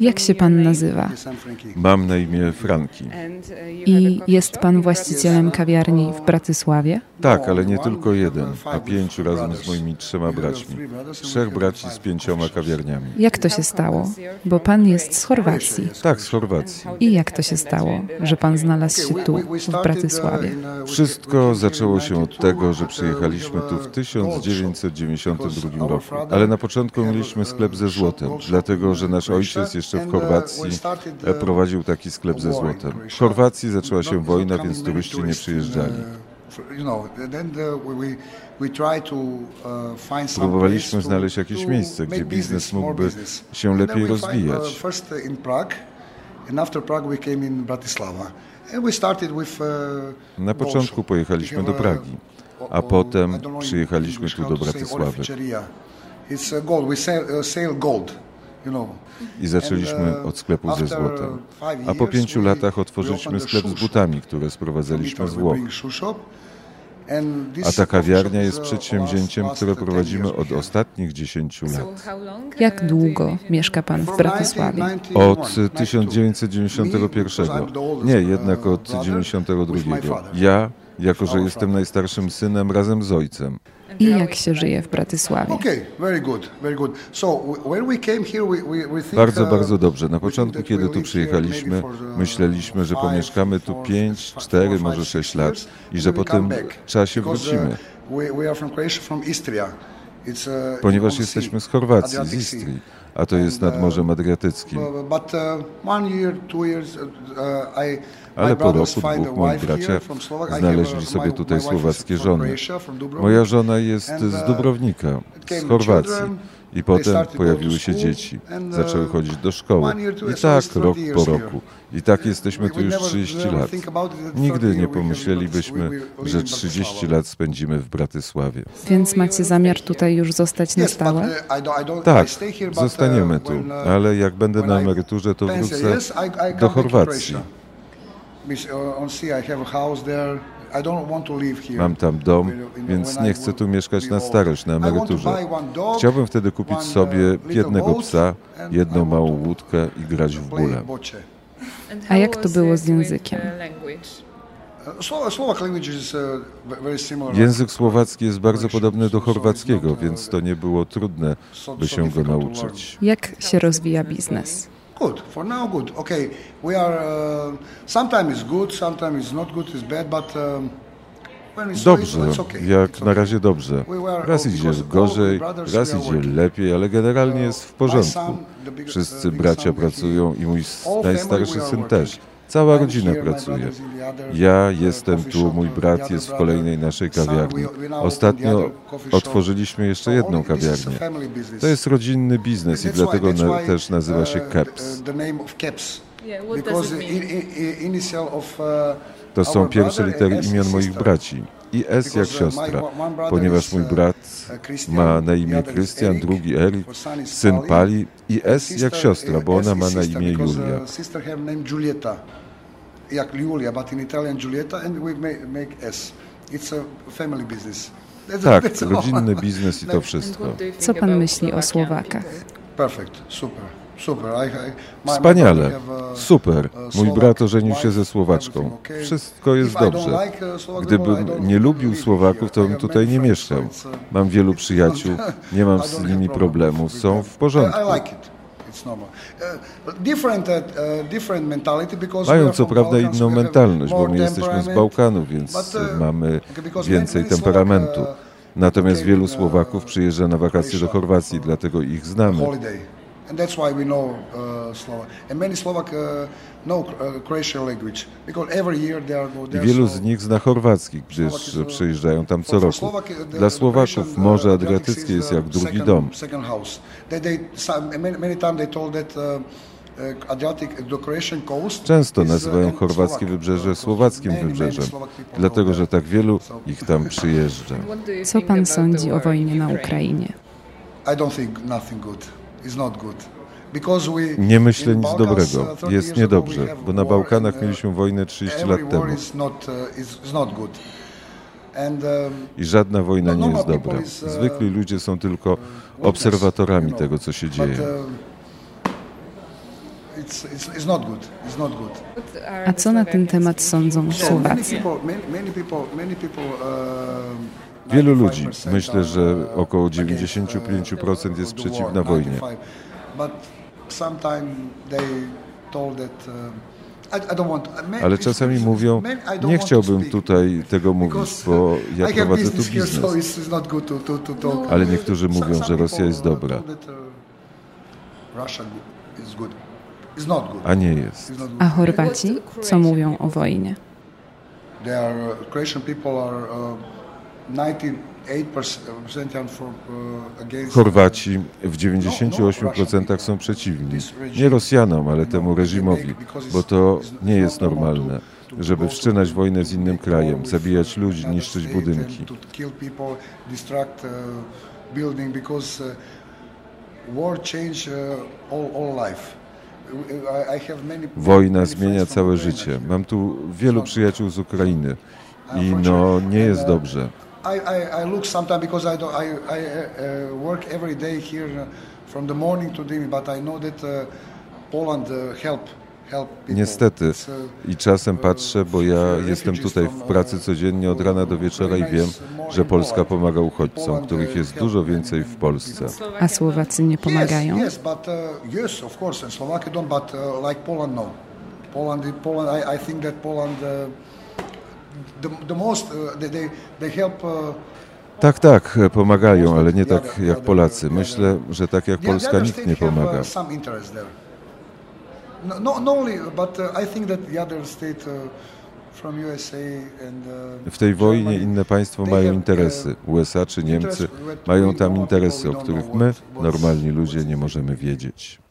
Jak się pan nazywa? Mam na imię Franki. I jest pan właścicielem kawiarni w Bratysławie? Tak, ale nie tylko jeden, a pięciu razem z moimi trzema braćmi. Trzech braci z pięcioma kawiarniami. Jak to się stało? Bo pan jest z Chorwacji. Tak, z Chorwacji. I jak to się stało, że pan znalazł się tu, w Bratysławie? Wszystko zaczęło się od tego, że przyjechaliśmy tu w 1992 roku. Ale na początku mieliśmy sklep ze złotem, dlatego że nasz ojciec jeszcze w Chorwacji e, prowadził taki sklep ze złotem. W Chorwacji zaczęła się wojna, więc turyści nie przyjeżdżali. Próbowaliśmy znaleźć jakieś miejsce, gdzie biznes mógłby się lepiej rozwijać. Na początku pojechaliśmy do Pragi, a potem przyjechaliśmy tu do Bratysławy. I zaczęliśmy od sklepu ze złotem. A po pięciu latach otworzyliśmy sklep z butami, które sprowadzaliśmy z Włoch. A ta kawiarnia jest przedsięwzięciem, które prowadzimy od ostatnich 10 lat. Jak długo mieszka pan w Bratysławie? Od 1991. Nie, jednak od 1992. Ja, jako że jestem najstarszym synem, razem z ojcem. I jak się żyje w Bratysławie? Bardzo, bardzo dobrze. Na początku, kiedy tu przyjechaliśmy, myśleliśmy, że pomieszkamy tu 5, 4, może 6 lat i że potem w czasie wrócimy. Ponieważ jesteśmy z Chorwacji, z Istrii, a to jest nad Morzem Adriatyckim. Ale po roku dwóch moi bracia znaleźli sobie tutaj słowackie żony. Moja żona jest z Dubrownika, z Chorwacji. I potem pojawiły się dzieci, zaczęły chodzić do szkoły. I tak rok po roku. I tak jesteśmy tu już 30 lat. Nigdy nie pomyślelibyśmy, że 30 lat spędzimy w Bratysławie. Więc macie zamiar tutaj już zostać na stałe? Tak, zostaniemy tu, ale jak będę na emeryturze, to wrócę do Chorwacji. Mam tam dom, więc nie chcę tu mieszkać na starość, na emeryturze. Chciałbym wtedy kupić sobie jednego psa, jedną małą łódkę i grać w bóle. A jak to było z językiem? Język słowacki jest bardzo podobny do chorwackiego, więc to nie było trudne, by się go nauczyć. Jak się rozwija biznes? Good. For now, good. Okay, we are. Uh, sometimes it's good, sometimes it's not good, it's bad, but. Um, Dobrze, jak na razie dobrze. Raz idzie gorzej, raz idzie lepiej, ale generalnie jest w porządku. Wszyscy bracia pracują i mój najstarszy syn też. Cała rodzina pracuje. Ja jestem tu, mój brat jest w kolejnej naszej kawiarni. Ostatnio otworzyliśmy jeszcze jedną kawiarnię. To jest rodzinny biznes i dlatego na, też nazywa się CAPS. To są pierwsze litery imion moich braci. I S jak siostra, ponieważ mój brat ma na imię Krystian, drugi Erik, syn Pali i S jak siostra, bo ona ma na imię Julia. Jak Julia, but in Italian Giulietta and we make S. It's a family business. Tak, rodzinny biznes i to wszystko. Co pan myśli o Słowakach? Perfect, super. Wspaniale, super. Mój brat ożenił się ze Słowaczką. Wszystko jest dobrze. Gdybym nie lubił Słowaków, to bym tutaj nie mieszkał. Mam wielu przyjaciół, nie mam z nimi problemów, są w porządku. Mają co prawda inną mentalność, bo my jesteśmy z Bałkanów, więc mamy więcej temperamentu. Natomiast wielu Słowaków przyjeżdża na wakacje do Chorwacji, dlatego ich znamy. And that's why we know uh, Slovak. And many Slovak uh, know uh, Croatian language because every year they are. Wielu z nich zna chorwacki, gdyż przyjeżdżają tam co roku. Dla Słowaków Morze Adriatyckie jest jak drugi dom. Często nazywają chorwackie wybrzeże słowackim wybrzeżem, dlatego że tak wielu ich tam przyjeżdża. Co pan sądzi o wojnie na Ukrainie? I don't think nothing good. Nie myślę nic dobrego. Jest niedobrze, bo na Bałkanach mieliśmy wojnę 30 lat temu. I żadna wojna nie jest dobra. Zwykli ludzie są tylko obserwatorami tego, co się dzieje. it's, it's, it's not good. It's not good. A co na ten temat sądzą Słowacy? Wielu ludzi, 95% myślę, że około against, uh, 95% jest przeciwna wojnie. 95. But sometimes they told that. I, I don't want, man- Ale czasami mówią, nie chciałbym tutaj tego mówić, bo ja prowadzę tu biznes. Ale niektórzy mówią, że Rosja jest dobra, a nie jest. A Chorwaci co mówią o wojnie? Uh, Croatian people are uh, 98% are for, uh, against Chorwaci w 98% są przeciwni. Nie Rosjanom, ale temu reżimowi, bo to nie jest normalne, żeby wszczynać wojnę z innym krajem, zabijać ludzi, niszczyć budynki. Uh, uh, uh, Wojna zmienia całe życie. Mam tu wielu przyjaciół z Ukrainy i no nie jest dobrze. I, I, I look sometimes because I, do, I, I uh, work every day here uh, from the morning to the evening, but I know that uh, Poland uh, help. Niestety. Uh, I czasem patrzę, bo ja jestem tutaj w pracy codziennie od rana do wieczora i wiem, że Polska pomaga uchodźcom, których jest dużo więcej w Polsce. A Słowacy nie pomagają? Uh, uh, Poland. Poland, Poland, I, I think that Poland, uh, the, the most, uh, they, they, they help. Uh, Tak, tak, pomagają, ale nie tak jak Polacy. Myślę, że tak jak Polska nikt nie uh, pomaga. W tej wojnie inne państwa they mają interesy. USA czy Niemcy mają tam interesy, o których my, normalni ludzie, nie możemy wiedzieć.